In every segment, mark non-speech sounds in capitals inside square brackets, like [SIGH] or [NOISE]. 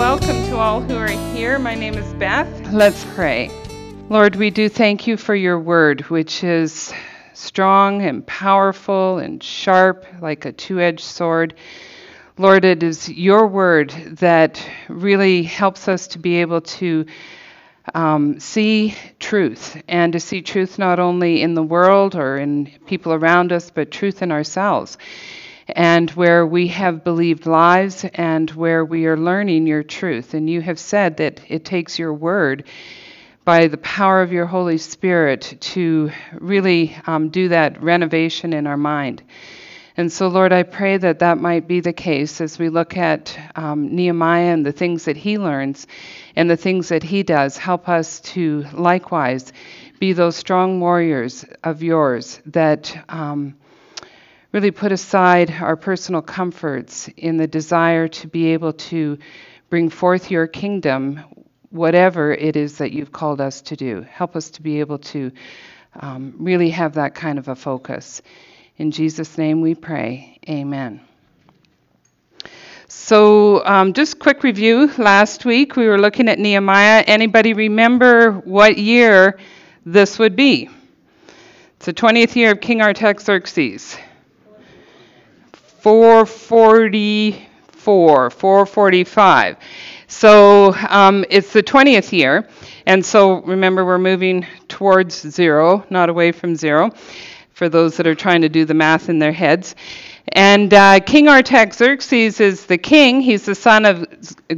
welcome to all who are here. My name is Beth. Let's pray. Lord, we do thank you for your word, which is strong and powerful and sharp like a two edged sword. Lord, it is your word that really helps us to be able to um, see truth and to see truth not only in the world or in people around us, but truth in ourselves and where we have believed lies and where we are learning your truth. And you have said that it takes your word by the power of your Holy Spirit to really um, do that renovation in our mind. And so, Lord, I pray that that might be the case as we look at um, Nehemiah and the things that he learns and the things that he does. Help us to likewise be those strong warriors of yours that. Um, really put aside our personal comforts in the desire to be able to bring forth your kingdom, whatever it is that you've called us to do. Help us to be able to um, really have that kind of a focus. In Jesus' name we pray. Amen. So, um, just quick review. Last week we were looking at Nehemiah. Anybody remember what year this would be? It's the 20th year of King Artaxerxes. 444, 445. So um, it's the 20th year. And so remember, we're moving towards zero, not away from zero, for those that are trying to do the math in their heads. And uh, King Artaxerxes is the king. He's the son of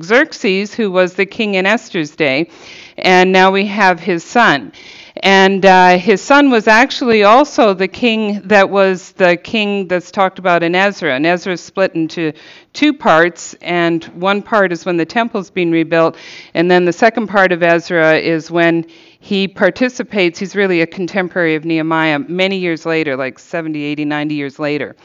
Xerxes, who was the king in Esther's day. And now we have his son. And uh, his son was actually also the king that was the king that's talked about in Ezra. And Ezra is split into two parts, and one part is when the temple's being rebuilt, and then the second part of Ezra is when he participates. He's really a contemporary of Nehemiah many years later, like 70, 80, 90 years later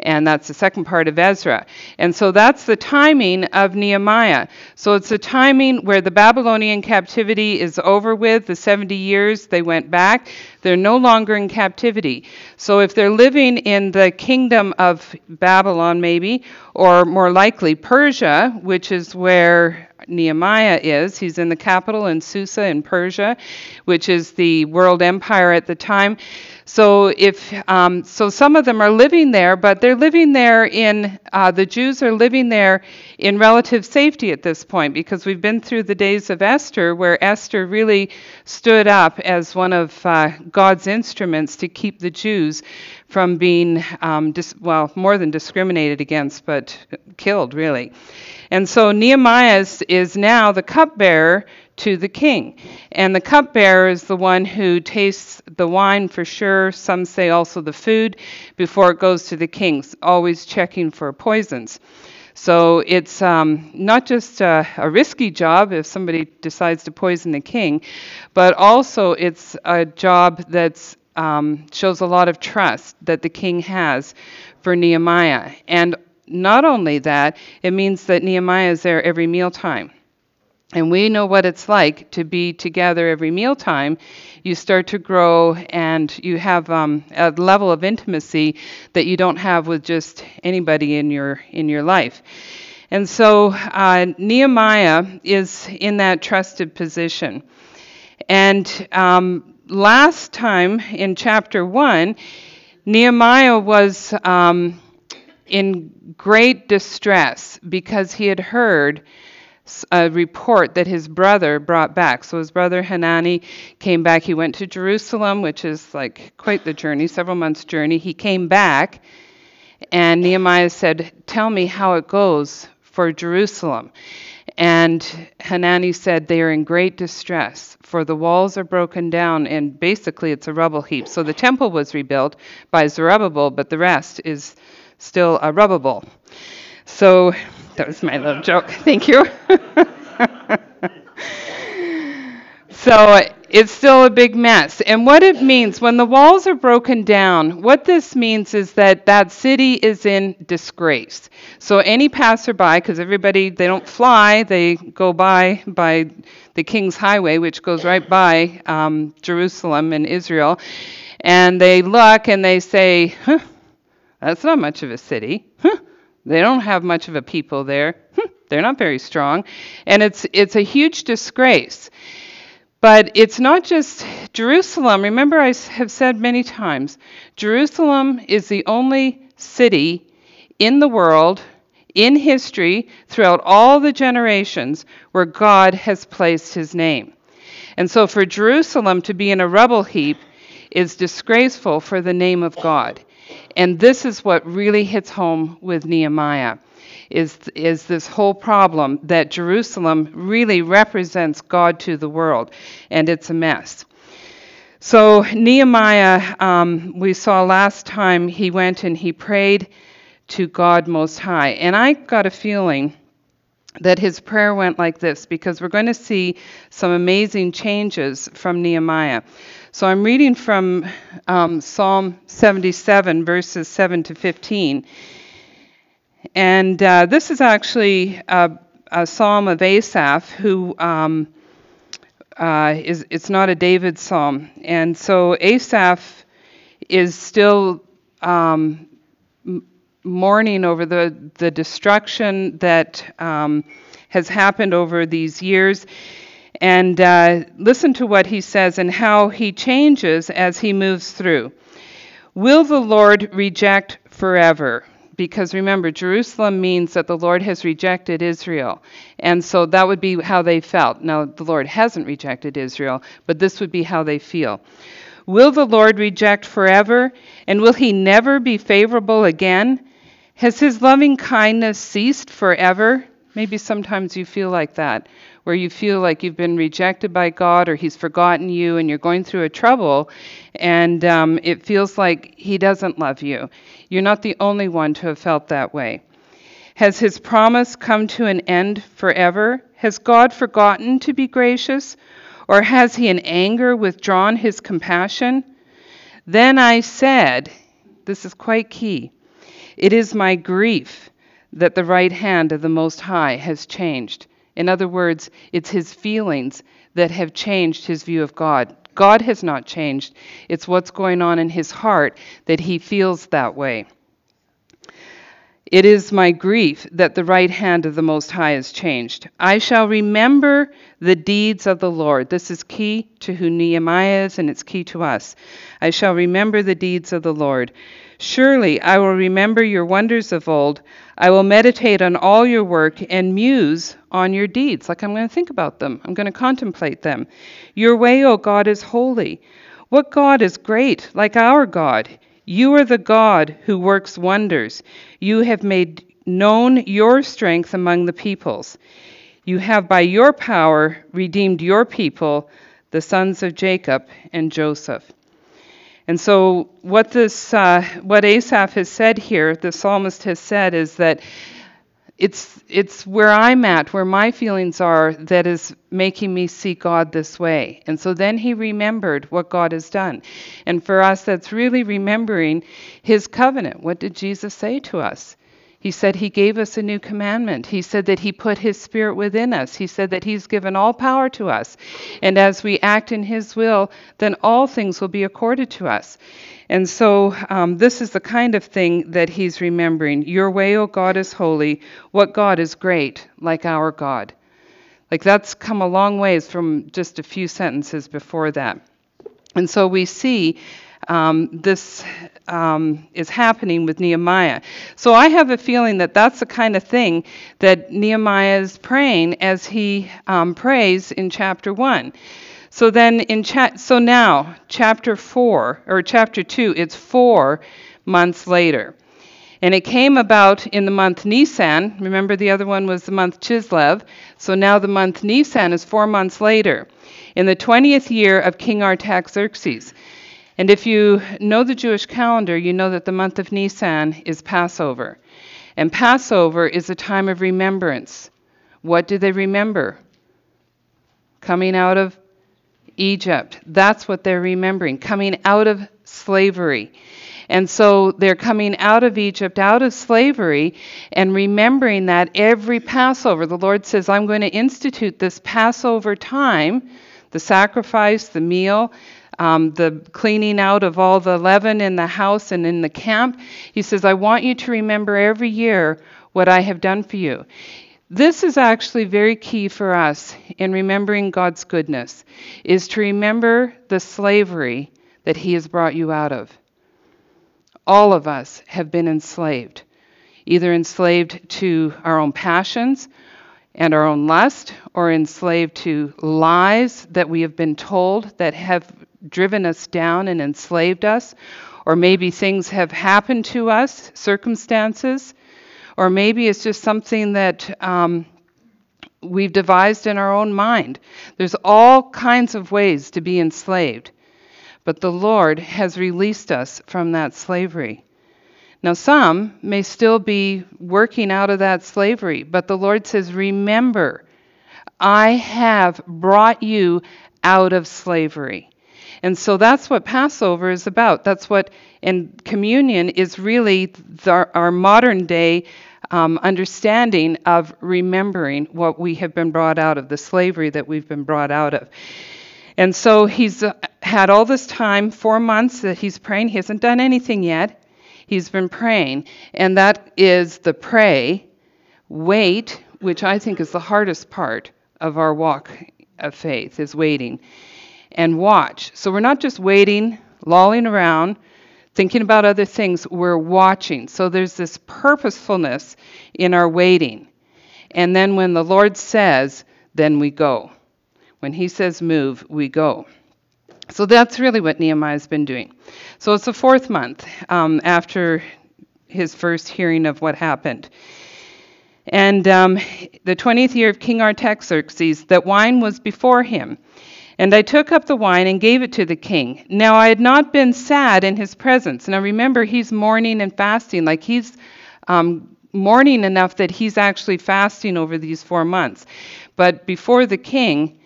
and that's the second part of Ezra. And so that's the timing of Nehemiah. So it's the timing where the Babylonian captivity is over with, the 70 years they went back. They're no longer in captivity. So if they're living in the kingdom of Babylon, maybe, or more likely Persia, which is where Nehemiah is. He's in the capital in Susa in Persia, which is the world empire at the time. So if um, so, some of them are living there, but they're living there in uh, the Jews are living there in relative safety at this point because we've been through the days of Esther, where Esther really stood up as one of uh, God's instruments to keep the Jews from being um, dis- well more than discriminated against, but killed really. And so Nehemiah is, is now the cupbearer to the king. And the cupbearer is the one who tastes the wine for sure, some say also the food, before it goes to the king, always checking for poisons. So it's um, not just a, a, risky job if somebody decides to poison the king, but also it's a job that um, shows a lot of trust that the king has for Nehemiah. And not only that, it means that Nehemiah is there every mealtime. And we know what it's like to be together every mealtime. You start to grow and you have um, a level of intimacy that you don't have with just anybody in your, in your life. And so uh, Nehemiah is in that trusted position. And um, last time in chapter 1, Nehemiah was um, in great distress because he had heard a report that his brother brought back. So his brother Hanani came back. He went to Jerusalem, which is like quite the journey, several months' journey. He came back, and Nehemiah said, Tell me how it goes for Jerusalem. And Hanani said, They are in great distress, for the walls are broken down, and basically it's a rubble heap. So the temple was rebuilt by Zerubbabel, but the rest is still a rubble. So that was my little joke. [LAUGHS] Thank you. [LAUGHS] so it's still a big mess. And what it means, when the walls are broken down, what this means is that that city is in disgrace. So any passerby, because everybody, they don't fly, they go by by the King's Highway, which goes right by um, Jerusalem and Israel, and they look and they say, huh, that's not much of a city. Huh, they don't have much of a people there. They're not very strong. And it's, it's a huge disgrace. But it's not just Jerusalem. Remember, I have said many times Jerusalem is the only city in the world, in history, throughout all the generations, where God has placed his name. And so for Jerusalem to be in a rubble heap is disgraceful for the name of God. And this is what really hits home with Nehemiah is, is this whole problem that Jerusalem really represents God to the world, and it's a mess. So, Nehemiah, um, we saw last time, he went and he prayed to God Most High. And I got a feeling that his prayer went like this because we're going to see some amazing changes from Nehemiah. So I'm reading from um, Psalm 77, verses 7 to 15. And uh, this is actually a, a, psalm of Asaph, who um, uh, is it's not a David psalm. And so Asaph is still um, mourning over the, the destruction that um, has happened over these years. And uh, listen to what he says and how he changes as he moves through. Will the Lord reject forever? Because remember, Jerusalem means that the Lord has rejected Israel. And so that would be how they felt. Now, the Lord hasn't rejected Israel, but this would be how they feel. Will the Lord reject forever? And will he never be favorable again? Has his loving kindness ceased forever? Maybe sometimes you feel like that, where you feel like you've been rejected by God or he's forgotten you and you're going through a trouble and um, it feels like he doesn't love you. You're not the only one to have felt that way. Has his promise come to an end forever? Has God forgotten to be gracious? Or has he in anger withdrawn his compassion? Then I said, this is quite key. It is my grief that the right hand of the Most High has changed. In other words, it's his feelings that have changed his view of God. God has not changed. It's what's going on in his heart that he feels that way. It is my grief that the right hand of the Most High has changed. I shall remember the deeds of the Lord. This is key to who Nehemiah is, and it's key to us. I shall remember the deeds of the Lord. Surely I will remember your wonders of old. I will meditate on all your work and muse on your deeds. Like I'm going to think about them, I'm going to contemplate them. Your way, O God, is holy. What God is great, like our God? You are the God who works wonders. You have made known your strength among the peoples. You have by your power redeemed your people, the sons of Jacob and Joseph. And so, what this, uh, what Asaph has said here, the psalmist has said, is that it's it's where I'm at, where my feelings are, that is making me see God this way. And so then he remembered what God has done. And for us, that's really remembering His covenant. What did Jesus say to us? He said he gave us a new commandment. He said that he put his spirit within us. He said that he's given all power to us. And as we act in his will, then all things will be accorded to us. And so um, this is the kind of thing that he's remembering. Your way, O God, is holy. What God is great, like our God. Like that's come a long ways from just a few sentences before that. And so we see um, this um, is happening with Nehemiah. So I have a feeling that that's the kind of thing that Nehemiah is praying as he um, prays in chapter 1. So then in cha- so now chapter 4 or chapter 2 it's 4 months later. And it came about in the month Nisan. Remember the other one was the month Chislev. So now the month Nisan is 4 months later. In the 20th year of King Artaxerxes. And if you know the Jewish calendar, you know that the month of Nisan is Passover. And Passover is a time of remembrance. What do they remember? Coming out of Egypt. That's what they're remembering, coming out of slavery. And so they're coming out of Egypt, out of slavery, and remembering that every Passover, the Lord says, I'm going to institute this Passover time, the sacrifice, the meal, um, the cleaning out of all the leaven in the house and in the camp. He says, I want you to remember every year what I have done for you. This is actually very key for us in remembering God's goodness, is to remember the slavery that He has brought you out of. All of us have been enslaved, either enslaved to our own passions and our own lust, or enslaved to lies that we have been told that have driven us down and enslaved us, or maybe things have happened to us, circumstances, or maybe it's just something that um, we've devised in our own mind. There's all kinds of ways to be enslaved, but the Lord has released us from that slavery. Now, some may still be working out of that slavery, but the Lord says, Remember, I have brought you out of slavery. And so that's what Passover is about. That's what, and communion is really the, our modern day um, understanding of remembering what we have been brought out of, the slavery that we've been brought out of. And so he's uh, had all this time, four months that he's praying. He hasn't done anything yet. He's been praying. And that is the pray, wait, which I think is the hardest part of our walk of faith, is waiting, and watch. So we're not just waiting, lolling around, thinking about other things, we're watching. So there's this purposefulness in our waiting. And then when the Lord says, then we go. When He says move, we go. So that's really what Nehemiah's been doing. So it's the fourth month um, after his first hearing of what happened. And um, the 20th year of King Artaxerxes, that wine was before him. And I took up the wine and gave it to the king. Now I had not been sad in his presence. Now remember, he's mourning and fasting. Like he's um, mourning enough that he's actually fasting over these four months. But before the king,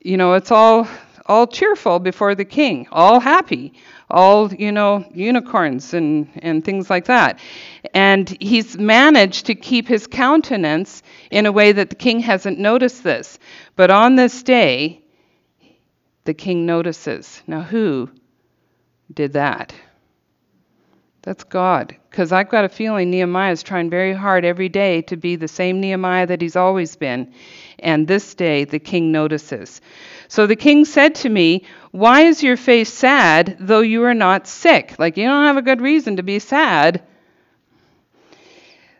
you know, it's all all cheerful before the king, all happy, all you know, unicorns and and things like that. And he's managed to keep his countenance in a way that the king hasn't noticed this. But on this day, the king notices. Now, who did that? That's God. Because I've got a feeling Nehemiah is trying very hard every day to be the same Nehemiah that he's always been. And this day, the king notices. So the king said to me, Why is your face sad, though you are not sick? Like, you don't have a good reason to be sad.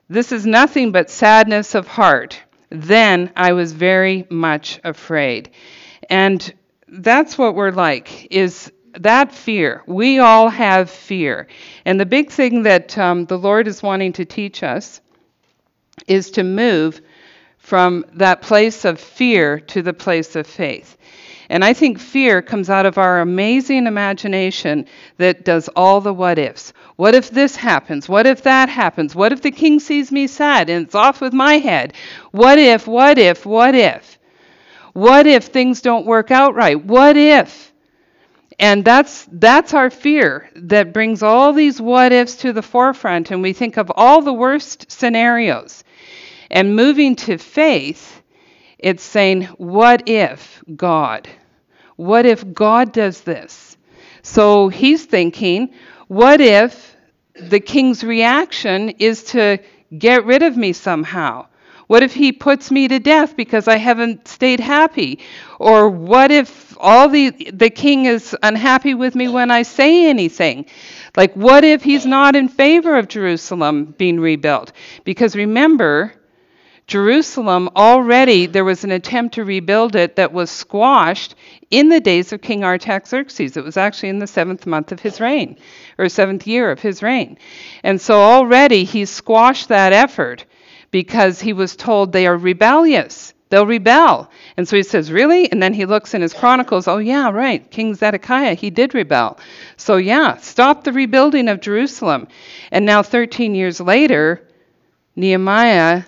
This is nothing but sadness of heart. Then I was very much afraid. And that's what we're like is that fear. We all have fear. And the big thing that um, the lord is wanting to teach us is to move from that place of fear to the place of faith. And i think fear comes out of our amazing imagination that does all the what ifs. What if this happens? What if that happens? What if the king sees me sad and it's off with my head? What if what if what if what if things don't work out right? What if? And that's that's our fear that brings all these what ifs to the forefront and we think of all the worst scenarios. And moving to faith, it's saying, what if God? What if God does this? So he's thinking, what if the king's reaction is to get rid of me somehow? What if he puts me to death because I haven't stayed happy? Or what if all the the king is unhappy with me when I say anything? Like what if he's not in favor of Jerusalem being rebuilt? Because remember, Jerusalem already there was an attempt to rebuild it that was squashed in the days of King Artaxerxes. It was actually in the seventh month of his reign, or seventh year of his reign. And so already he's squashed that effort because he was told they are rebellious. They'll rebel. And so he says, Really? And then he looks in his chronicles, Oh, yeah, right. King Zedekiah, he did rebel. So, yeah, stop the rebuilding of Jerusalem. And now, 13 years later, Nehemiah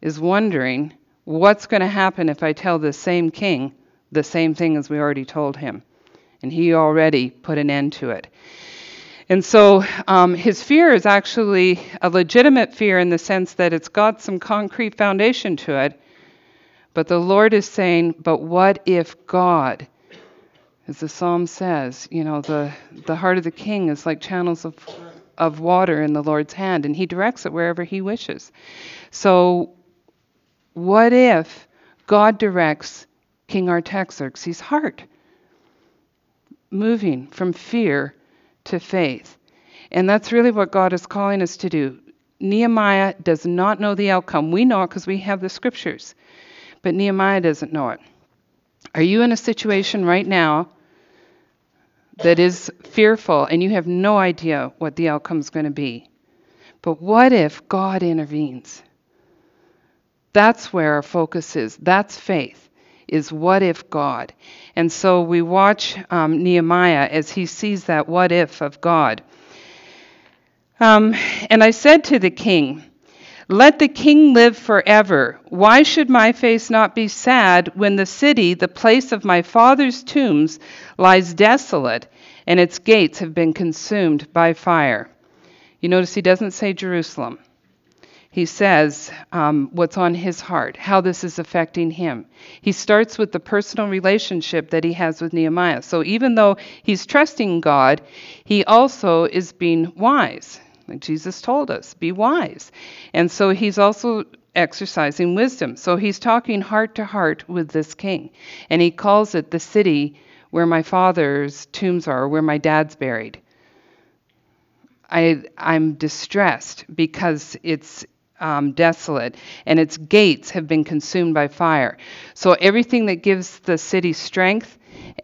is wondering what's going to happen if I tell the same king the same thing as we already told him. And he already put an end to it. And so um, his fear is actually a legitimate fear in the sense that it's got some concrete foundation to it. But the Lord is saying, but what if God, as the psalm says, you know, the, the heart of the king is like channels of, of water in the Lord's hand, and he directs it wherever he wishes. So What if God directs King Artaxerxes' heart? Moving from fear to faith. And that's really what God is calling us to do. Nehemiah does not know the outcome. We know it because we have the scriptures, but Nehemiah doesn't know it. Are you in a situation right now that is fearful and you have no idea what the outcome is going to be? But what if God intervenes? That's where our focus is. That's faith, is what if God. And so we watch um, Nehemiah as he sees that what if of God. Um, and I said to the king, Let the king live forever. Why should my face not be sad when the city, the place of my father's tombs, lies desolate and its gates have been consumed by fire? You notice he doesn't say Jerusalem. He says um, what's on his heart, how this is affecting him. He starts with the personal relationship that he has with Nehemiah. So even though he's trusting God, he also is being wise. Like Jesus told us, be wise. And so he's also exercising wisdom. So he's talking heart to heart with this king. And he calls it the city where my father's tombs are, where my dad's buried. I, I'm distressed because it's um, desolate and its gates have been consumed by fire. So everything that gives the city strength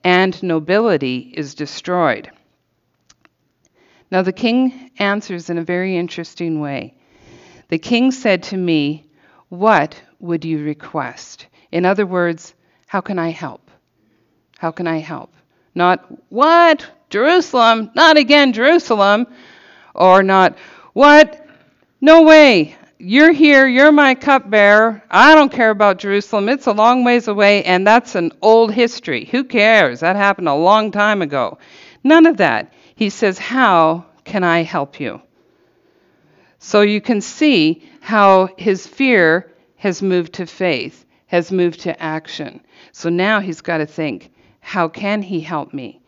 and nobility is destroyed. Now the king answers in a very interesting way. The king said to me, What would you request? In other words, how can I help? How can I help? Not, What? Jerusalem? Not again, Jerusalem. Or not, What? No way. You're here. You're my cupbearer. I don't care about Jerusalem. It's a long ways away, and that's an old history. Who cares? That happened a long time ago. None of that. He says, How can I help you? So you can see how his fear has moved to faith, has moved to action. So now he's got to think, How can he help me?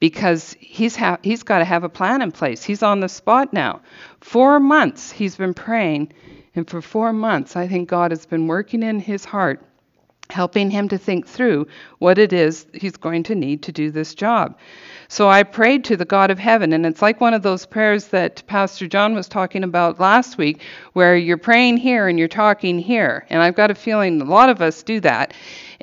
Because he's, ha- he's got to have a plan in place. He's on the spot now. Four months he's been praying, and for four months, I think God has been working in his heart helping him to think through what it is he's going to need to do this job. So I prayed to the God of heaven, and it's like one of those prayers that Pastor John was talking about last week, where you're praying here and you're talking here. And I've got a feeling a lot of us do that.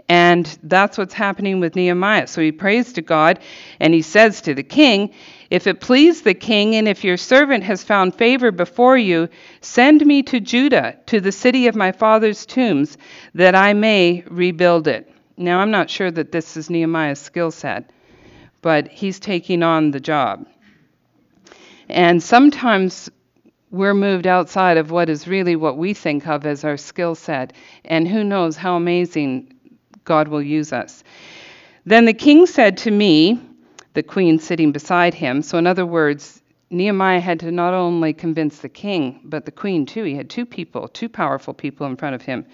And that's what's happening with Nehemiah. So he prays to God, and he says to the king, if it please the king, and if your servant has found favor before you, send me to Judah, to the city of my father's tombs, that I may rebuild it. Now, I'm not sure that this is Nehemiah's skill set, but he's taking on the job. And sometimes we're moved outside of what is really what we think of as our skill set, and who knows how amazing God will use us. Then the king said to me, the queen sitting beside him. So, in other words, Nehemiah had to not only convince the king, but the queen too. He had two people, two powerful people in front of him.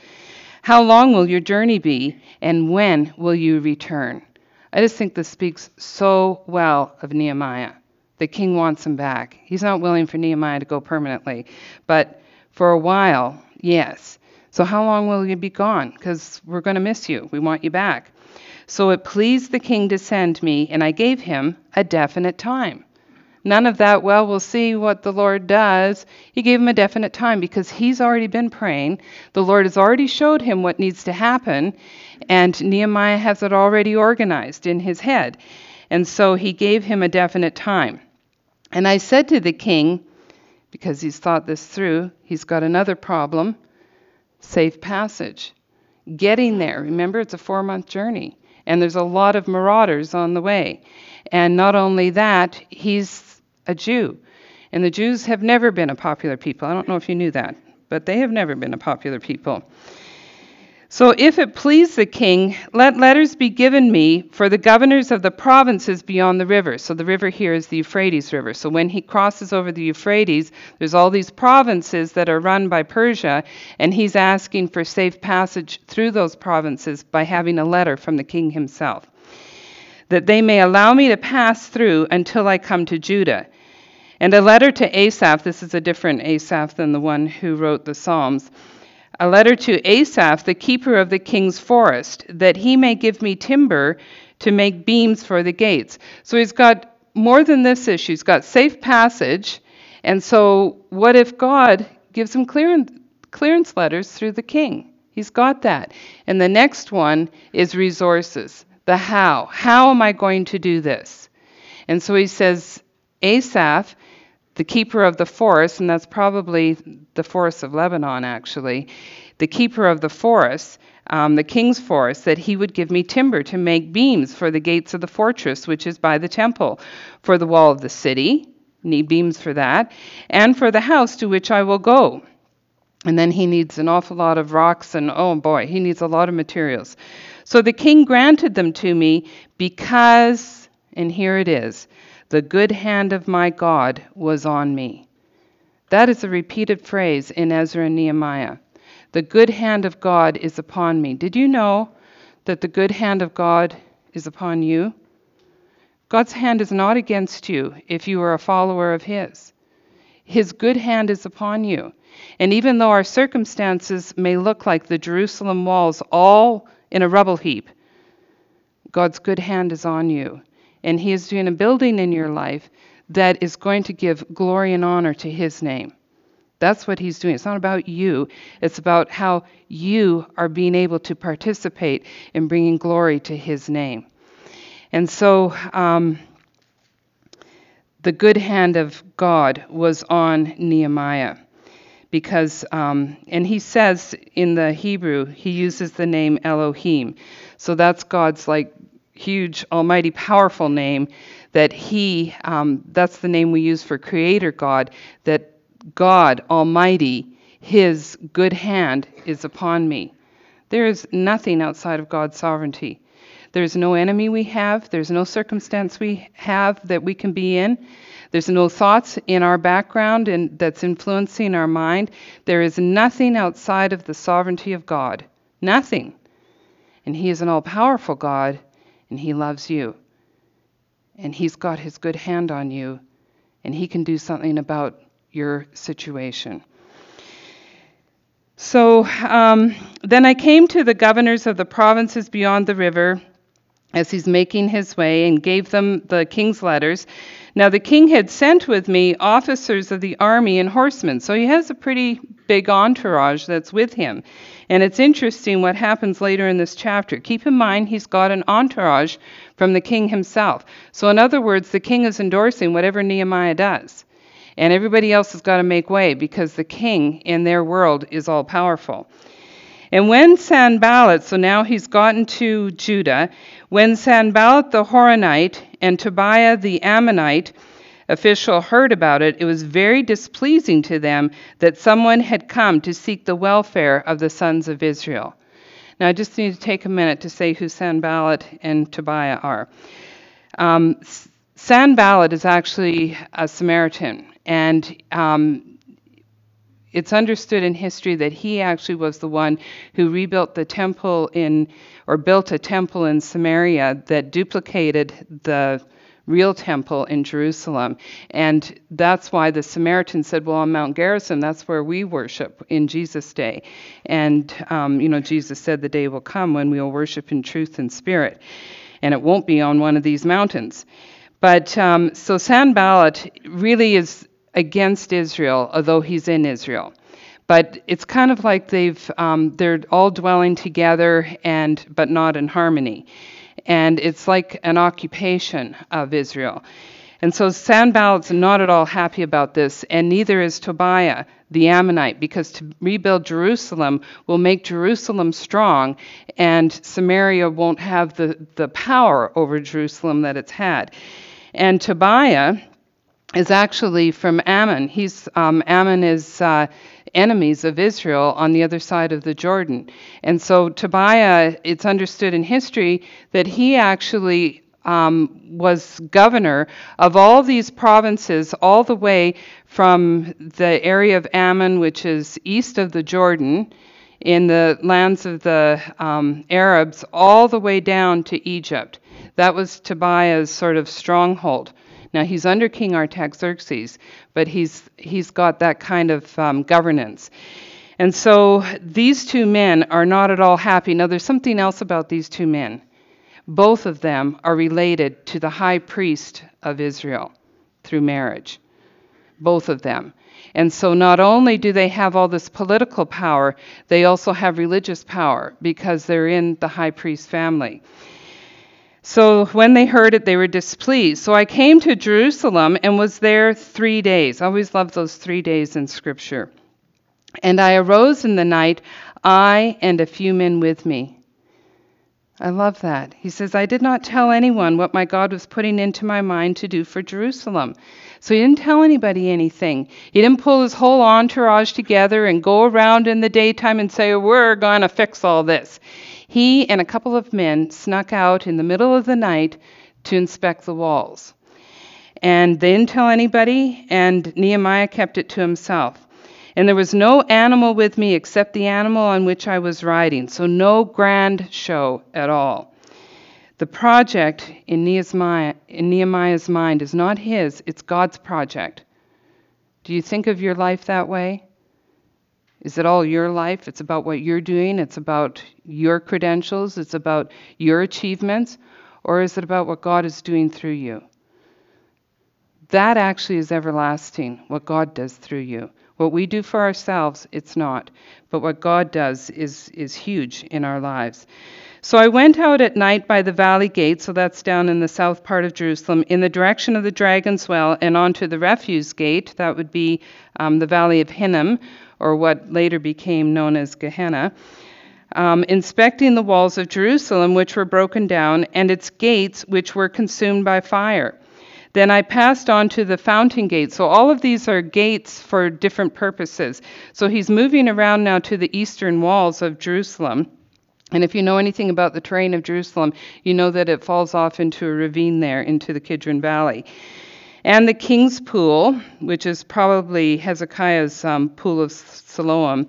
How long will your journey be, and when will you return? I just think this speaks so well of Nehemiah. The king wants him back. He's not willing for Nehemiah to go permanently, but for a while, yes. So, how long will you be gone? Because we're going to miss you. We want you back. So it pleased the king to send me, and I gave him a definite time. None of that, well, we'll see what the Lord does. He gave him a definite time because he's already been praying. The Lord has already showed him what needs to happen, and Nehemiah has it already organized in his head. And so he gave him a definite time. And I said to the king, because he's thought this through, he's got another problem safe passage. Getting there, remember, it's a four month journey and there's a lot of marauders on the way. And not only that, he's a Jew. And the Jews have never been a popular people. I don't know if you knew that, but they have never been a popular people. So if it please the king, let letters be given me for the governors of the provinces beyond the river. So the river here is the Euphrates River. So when he crosses over the Euphrates, there's all these provinces that are run by Persia, and he's asking for safe passage through those provinces by having a letter from the king himself. That they may allow me to pass through until I come to Judah. And a letter to Asaph, this is a different Asaph than the one who wrote the Psalms a letter to Asaph, the keeper of the king's forest, that he may give me timber to make beams for the gates. So he's got more than this issue. He's got safe passage. And so, what if God gives him clearance, clearance letters through the king? He's got that. And the next one is resources. The how. How am I going to do this? And so he says, Asaph, the keeper of the forest, and that's probably the forest of Lebanon, actually, the keeper of the forest, um, the king's forest, that he would give me timber to make beams for the gates of the fortress, which is by the temple, for the wall of the city, need beams for that, and for the house to which I will go. And then he needs an awful lot of rocks, and oh boy, he needs a lot of materials. So the king granted them to me because, and here it is, the good hand of my God was on me. That is a repeated phrase in Ezra and Nehemiah. The good hand of God is upon me. Did you know that the good hand of God is upon you? God's hand is not against you if you are a follower of His. His good hand is upon you. And even though our circumstances may look like the Jerusalem walls all in a rubble heap, God's good hand is on you. And He is doing a building in your life that is going to give glory and honor to His name. That's what He's doing. It's not about you, it's about how you are being able to participate in bringing glory to His name. And so, um, the good hand of God was on Nehemiah because, um, and he says in the Hebrew, he uses the name Elohim. So that's God's like huge, almighty, powerful name that He, um, that's the name we use for Creator God, that God Almighty, His good hand is upon me. There is nothing outside of God's sovereignty. There's no enemy we have, there's no circumstance we have that we can be in. There's no thoughts in our background and that's influencing our mind. There is nothing outside of the sovereignty of God. Nothing. And He is an all powerful God and He loves you. And He's got His good hand on you, and He can do something about your situation. So um, then I came to the governors of the provinces beyond the river as he's making his way and gave them the king's letters. Now, the king had sent with me officers of the army and horsemen, so he has a pretty big entourage that's with him. And it's interesting what happens later in this chapter. Keep in mind, he's got an entourage from the king himself. So, in other words, the king is endorsing whatever Nehemiah does. And everybody else has got to make way because the king in their world is all powerful. And when Sanballat, so now he's gotten to Judah, when Sanballat the Horonite and Tobiah the Ammonite official heard about it, it was very displeasing to them that someone had come to seek the welfare of the sons of Israel. Now, I just need to take a minute to say who Sanballat and Tobiah are. Um, Sanballat is actually a Samaritan, and um, it's understood in history that he actually was the one who rebuilt the temple in, or built a temple in Samaria that duplicated the real temple in Jerusalem. And that's why the Samaritan said, Well, on Mount Gerizim, that's where we worship in Jesus' day. And, um, you know, Jesus said the day will come when we will worship in truth and spirit. And it won't be on one of these mountains. But um, so Sanballat really is against Israel, although he's in Israel. But it's kind of like they've um, they're all dwelling together and but not in harmony and it's like an occupation of Israel. And so Sanballat's not at all happy about this, and neither is Tobiah the Ammonite, because to rebuild Jerusalem will make Jerusalem strong, and Samaria won't have the, the power over Jerusalem that it's had. And Tobiah is actually from Ammon. He's um, Ammon is uh, enemies of Israel on the other side of the Jordan. And so Tobiah, it's understood in history that he actually um, was governor of all these provinces, all the way from the area of Ammon, which is east of the Jordan, in the lands of the um, Arabs, all the way down to Egypt. That was Tobiah's sort of stronghold. Now he's under King Artaxerxes, but he's he's got that kind of um, governance. And so these two men are not at all happy. Now, there's something else about these two men. Both of them are related to the high priest of Israel through marriage. Both of them. And so not only do they have all this political power, they also have religious power because they're in the high priest family. So when they heard it, they were displeased. So I came to Jerusalem and was there three days. I always love those three days in Scripture. And I arose in the night, I and a few men with me. I love that. He says, I did not tell anyone what my God was putting into my mind to do for Jerusalem. So he didn't tell anybody anything. He didn't pull his whole entourage together and go around in the daytime and say, We're going to fix all this. He and a couple of men snuck out in the middle of the night to inspect the walls. And they didn't tell anybody, and Nehemiah kept it to himself. And there was no animal with me except the animal on which I was riding, so no grand show at all. The project in, Nehemiah, in Nehemiah's mind is not his, it's God's project. Do you think of your life that way? Is it all your life? It's about what you're doing, it's about your credentials, it's about your achievements, or is it about what God is doing through you? That actually is everlasting, what God does through you. What we do for ourselves, it's not. But what God does is, is huge in our lives. So I went out at night by the valley gate, so that's down in the south part of Jerusalem, in the direction of the Dragon's Well, and onto the refuse gate. That would be um, the valley of Hinnom, or what later became known as Gehenna. Um, inspecting the walls of Jerusalem, which were broken down, and its gates, which were consumed by fire. Then I passed on to the fountain gate. So all of these are gates for different purposes. So he's moving around now to the eastern walls of Jerusalem. And if you know anything about the terrain of Jerusalem, you know that it falls off into a ravine there, into the Kidron Valley. And the king's pool, which is probably Hezekiah's um, pool of Siloam.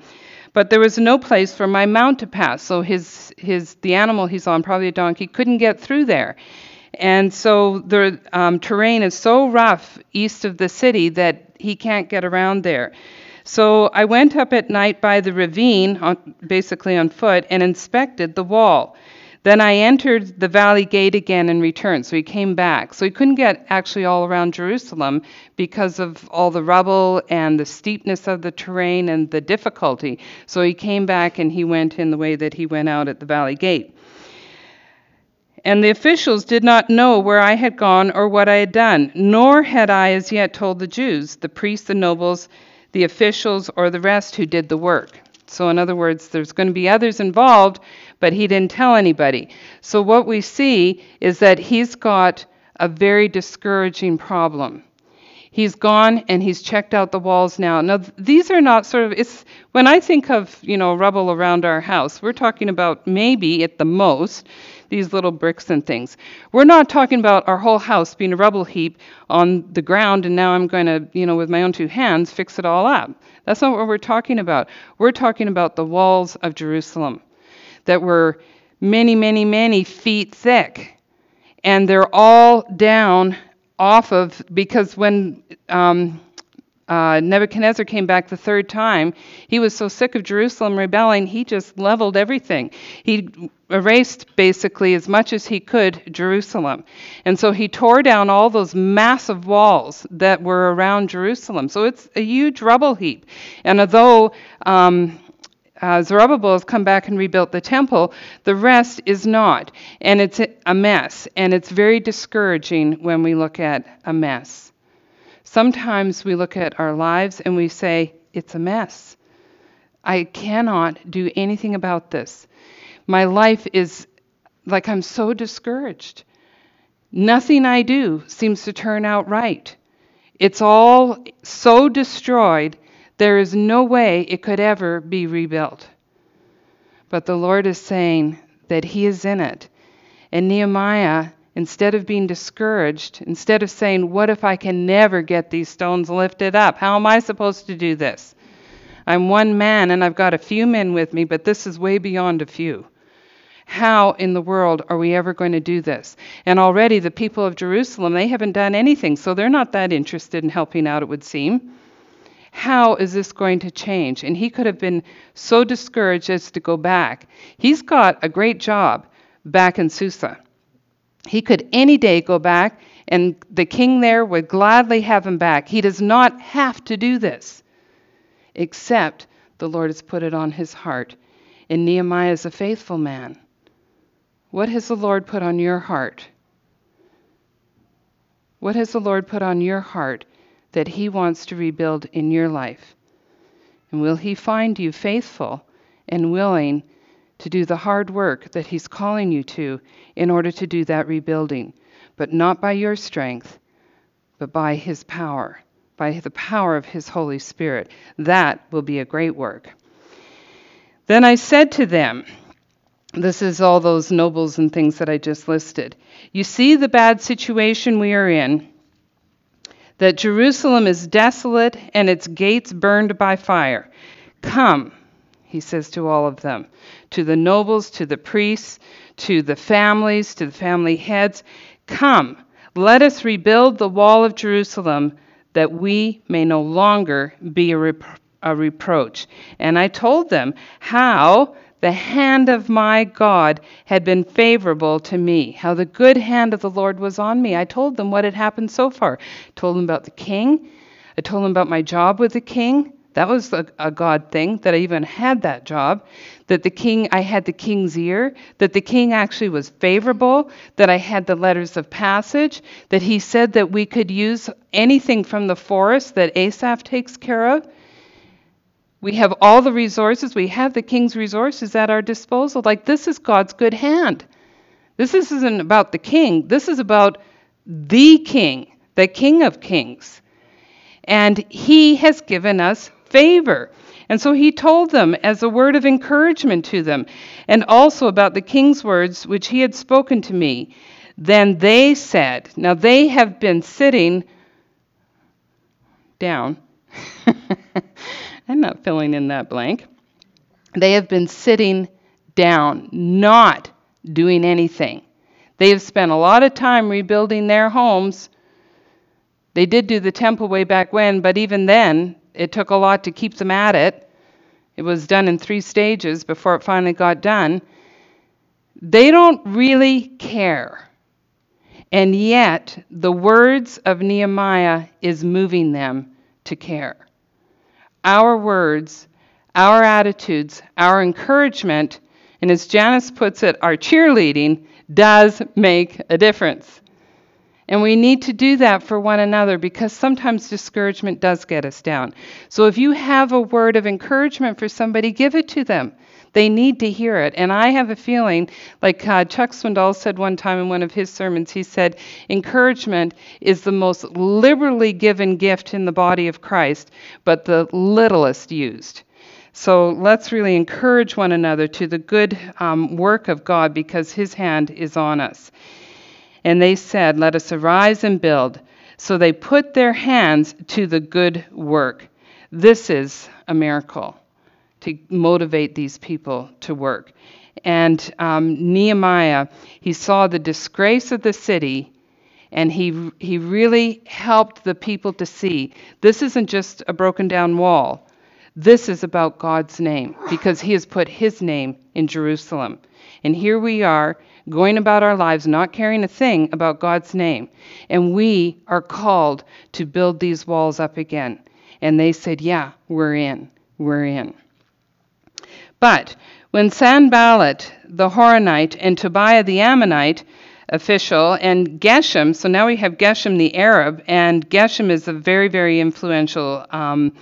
But there was no place for my mount to pass. So his, his, the animal he's on, probably a donkey, couldn't get through there. And so the um, terrain is so rough east of the city that he can't get around there. So I went up at night by the ravine, on, basically on foot, and inspected the wall. Then I entered the valley gate again and returned. So he came back. So he couldn't get actually all around Jerusalem because of all the rubble and the steepness of the terrain and the difficulty. So he came back and he went in the way that he went out at the valley gate. And the officials did not know where I had gone or what I had done, nor had I as yet told the Jews, the priests, the nobles, the officials, or the rest who did the work. So, in other words, there's going to be others involved, but he didn't tell anybody. So, what we see is that he's got a very discouraging problem. He's gone and he's checked out the walls now. Now, these are not sort of, it's, when I think of, you know, rubble around our house, we're talking about maybe at the most these little bricks and things. We're not talking about our whole house being a rubble heap on the ground and now I'm going to, you know, with my own two hands fix it all up. That's not what we're talking about. We're talking about the walls of Jerusalem that were many, many, many feet thick. And they're all down off of, because when um, uh, Nebuchadnezzar came back the third time, he was so sick of Jerusalem rebelling, he just leveled everything. He erased basically as much as he could Jerusalem. And so he tore down all those massive walls that were around Jerusalem. So it's a huge rubble heap. And although um, uh, Zerubbabel has come back and rebuilt the temple, the rest is not. And it's a mess. And it's very discouraging when we look at a mess. Sometimes we look at our lives and we say, it's a mess. I cannot do anything about this. My life is like I'm so discouraged. Nothing I do seems to turn out right. It's all so destroyed, there is no way it could ever be rebuilt. But the Lord is saying that He is in it. And Nehemiah Instead of being discouraged, instead of saying, What if I can never get these stones lifted up? How am I supposed to do this? I'm one man and I've got a few men with me, but this is way beyond a few. How in the world are we ever going to do this? And already the people of Jerusalem, they haven't done anything, so they're not that interested in helping out, it would seem. How is this going to change? And he could have been so discouraged as to go back. He's got a great job back in Susa. He could any day go back, and the king there would gladly have him back. He does not have to do this, except the Lord has put it on his heart. And Nehemiah is a faithful man. What has the Lord put on your heart? What has the Lord put on your heart that He wants to rebuild in your life? And will He find you faithful and willing to do the hard work that He's calling you to in order to do that rebuilding? But not by your strength, but by His power, by the power of His Holy Spirit. That will be a great work. Then I said to them, this is all those nobles and things that I just listed. You see the bad situation we are in, that Jerusalem is desolate and its gates burned by fire. Come, he says to all of them, to the nobles, to the priests, to the families, to the family heads. Come, let us rebuild the wall of Jerusalem that we may no longer be a, repro- a reproach. And I told them how the hand of my God had been favorable to me, how the good hand of the Lord was on me. I told them what had happened so far. I told them about the king. I told them about my job with the king. That was a, a, God thing that I even had that job. That the king, I had the king's ear. That the king actually was favorable. That I had the letters of passage. That he said that we could use anything from the forest that Asaph takes care of. We have all the resources. We have the king's resources at our disposal. Like, this is God's good hand. This isn't about the king. This is about the king, the king of kings. And he has given us favor. And so he told them as a word of encouragement to them, and also about the king's words which he had spoken to me. Then they said, Now they have been sitting down. [LAUGHS] I'm not filling in that blank. They have been sitting down, not doing anything. They have spent a lot of time rebuilding their homes. They did do the temple way back when, but even then, it took a lot to keep them at it. It was done in three stages before it finally got done. They don't really care. And yet, the words of Nehemiah is moving them to care our words, our attitudes, our encouragement, and as Janice puts it, our cheerleading does make a difference. And we need to do that for one another because sometimes discouragement does get us down. So if you have a word of encouragement for somebody, give it to them. They need to hear it. And I have a feeling, like uh, Chuck Swindoll said one time in one of his sermons, he said, encouragement is the most liberally given gift in the body of Christ, but the littlest used. So let's really encourage one another to the good um, work of God because his hand is on us. And they said, Let us arise and build. So they put their hands to the good work. This is a miracle to motivate these people to work. And um, Nehemiah, he saw the disgrace of the city, and he, he really helped the people to see this isn't just a broken down wall. This is about God's name, because he has put his name in Jerusalem. And here we are, going about our lives not caring a thing about God's name. And we are called to build these walls up again. And they said, Yeah, we're in. We're in. But when Sanballat the Horonite and Tobiah the Ammonite official and Geshem, so now we have Geshem the Arab, and Geshem is a very, very influential um,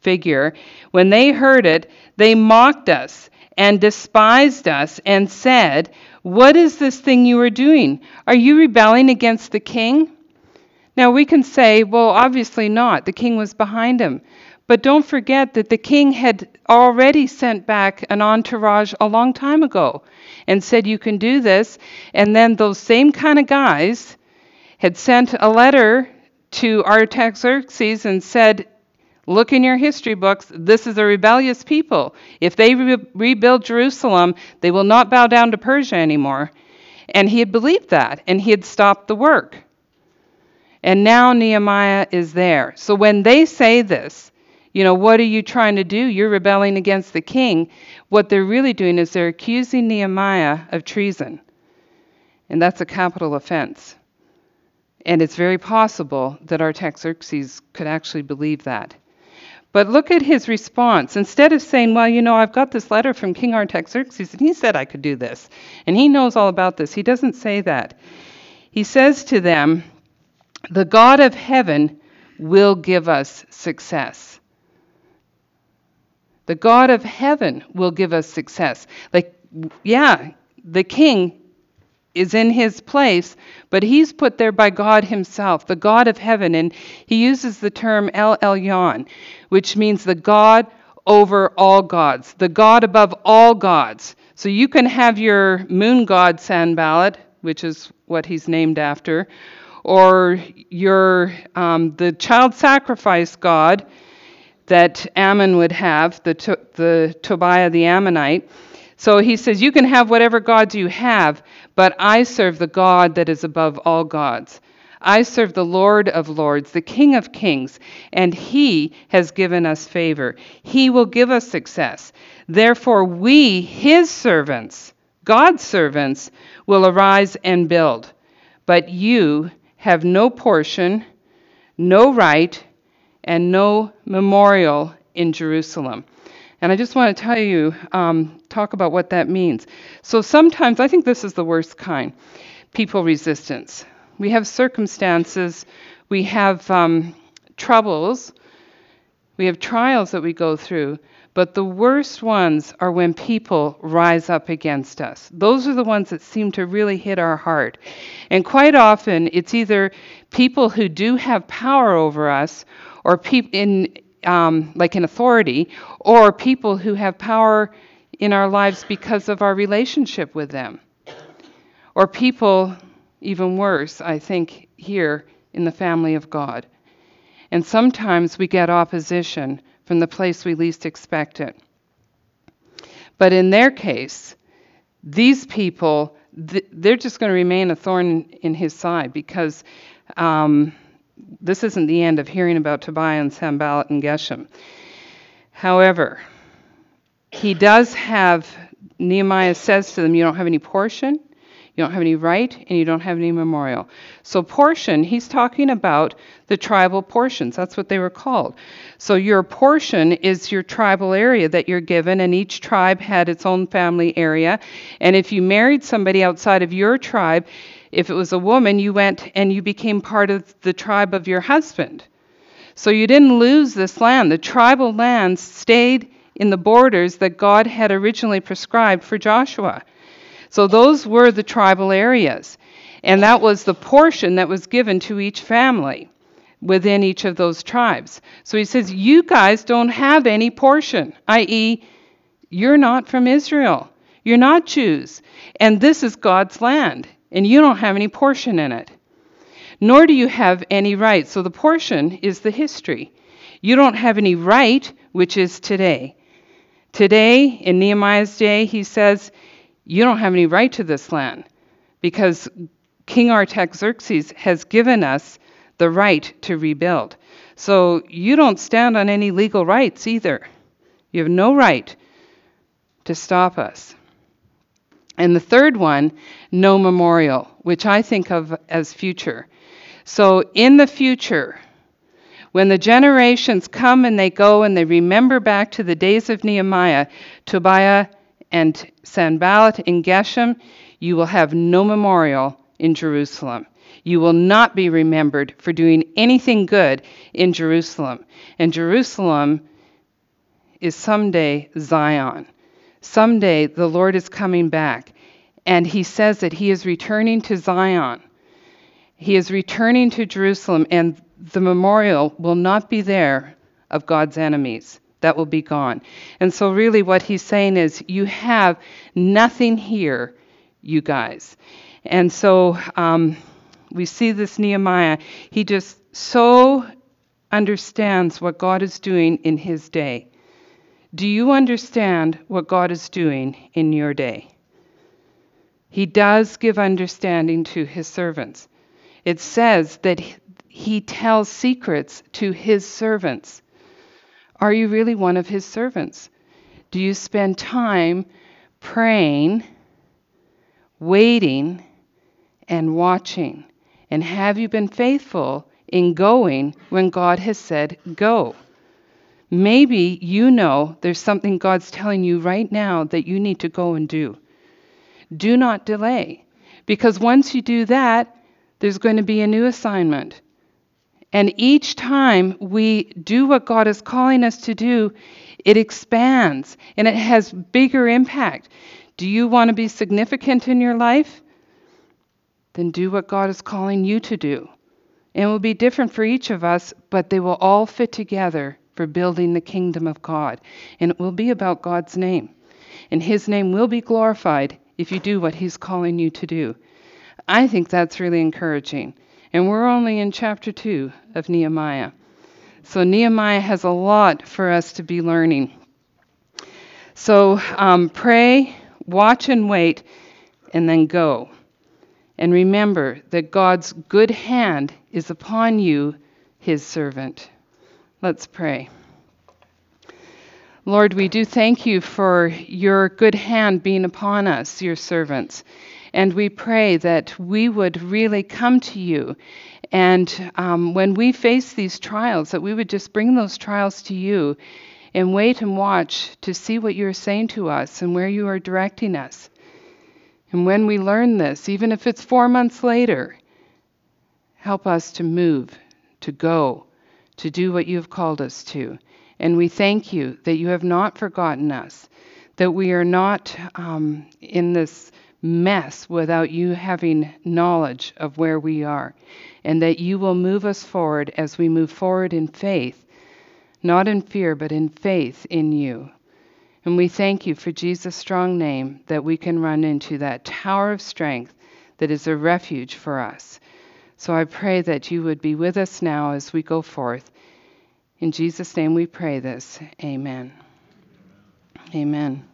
figure. When they heard it, they mocked us and despised us and said, What is this thing you are doing? Are you rebelling against the king? Now we can say, Well, obviously not. The king was behind him. But don't forget that the king had already sent back an entourage a long time ago and said, You can do this. And then those same kind of guys had sent a letter to Artaxerxes and said, Look in your history books. This is a rebellious people. If they re- rebuild Jerusalem, they will not bow down to Persia anymore. And he had believed that, and he had stopped the work. And now Nehemiah is there. So when they say this, You know, what are you trying to do? You're rebelling against the king. What they're really doing is they're accusing Nehemiah of treason. And that's a capital offense. And it's very possible that Artaxerxes could actually believe that. But look at his response. Instead of saying, Well, you know, I've got this letter from King Artaxerxes, and he said I could do this, and he knows all about this, he doesn't say that. He says to them, The God of heaven will give us success. The God of heaven will give us success. Like, yeah, the king is in his place, but he's put there by God himself, the God of heaven. And he uses the term El Elyon, which means the God over all gods, the God above all gods. So you can have your moon god Sanballat, which is what he's named after, or your um, the child sacrifice god that Ammon would have, the, the Tobiah the Ammonite. So he says, You can have whatever gods you have, but I serve the God that is above all gods. I serve the Lord of lords, the King of kings, and he has given us favor. He will give us success. Therefore, we, his servants, God's servants, will arise and build. But you have no portion, no right, and no memorial in Jerusalem. And I just want to tell you, um, talk about what that means. So sometimes, I think this is the worst kind people resistance. We have circumstances, we have um, troubles, we have trials that we go through, but the worst ones are when people rise up against us. Those are the ones that seem to really hit our heart. And quite often, it's either people who do have power over us, or people in um, like in authority, or people who have power in our lives because of our relationship with them, or people, even worse, I think, here in the family of God. And sometimes we get opposition from the place we least expect it. But in their case, these people, they're just going to remain a thorn in his side because um, this isn't the end of hearing about Tobiah and Sanballat and Geshem. However, he does have, Nehemiah says to them, You don't have any portion, you don't have any right, and you don't have any memorial. So, portion, he's talking about the tribal portions. That's what they were called. So, your portion is your tribal area that you're given, and each tribe had its own family area. And if you married somebody outside of your tribe, if it was a woman, you went and you became part of the tribe of your husband. So you didn't lose this land. The tribal lands stayed in the borders that God had originally prescribed for Joshua. So those were the tribal areas. And that was the portion that was given to each family within each of those tribes. So he says, You guys don't have any portion, i.e., you're not from Israel. You're not Jews. And this is God's land and you don't have any portion in it. Nor do you have any right. So the portion is the history. You don't have any right, which is today. Today, in Nehemiah's day, he says, You don't have any right to this land because King Artaxerxes has given us the right to rebuild. So you don't stand on any legal rights either. You have no right to stop us. And the third one, no memorial, which I think of as future. So in the future, when the generations come and they go and they remember back to the days of Nehemiah, Tobiah, and Sanballat and Geshem, you will have no memorial in Jerusalem. You will not be remembered for doing anything good in Jerusalem. And Jerusalem is someday Zion. Someday the Lord is coming back, and he says that he is returning to Zion. He is returning to Jerusalem, and the memorial will not be there of God's enemies. That will be gone. And so, really, what he's saying is, you have nothing here, you guys. And so, um, we see this Nehemiah. He just so understands what God is doing in his day. Do you understand what God is doing in your day? He does give understanding to his servants. It says that he tells secrets to his servants. Are you really one of his servants? Do you spend time praying, waiting, and watching? And have you been faithful in going when God has said go? Maybe you know there's something God's telling you right now that you need to go and do. Do not delay, because once you do that, there's going to be a new assignment. And each time we do what God is calling us to do, it expands and it has bigger impact. Do you want to be significant in your life? Then do what God is calling you to do. And it will be different for each of us, but they will all fit together for building the kingdom of God. And it will be about God's name. And His name will be glorified if you do what He's calling you to do. I think that's really encouraging. And we're only in chapter 2 of Nehemiah. So Nehemiah has a lot for us to be learning. So um, pray, watch and wait, and then go. And remember that God's good hand is upon you, his servant. Let's pray. Lord, we do thank you for your good hand being upon us, your servants. And we pray that we would really come to you. And um, when we face these trials, that we would just bring those trials to you and wait and watch to see what you're saying to us and where you are directing us. And when we learn this, even if it's four months later, help us to move, to go, to do what you have called us to. And we thank you that you have not forgotten us, that we are not um, in this mess without you having knowledge of where we are, and that you will move us forward as we move forward in faith, not in fear, but in faith in you. And we thank you for Jesus' strong name that we can run into that tower of strength that is a refuge for us. So I pray that you would be with us now as we go forth. In Jesus' name we pray this. Amen. Amen.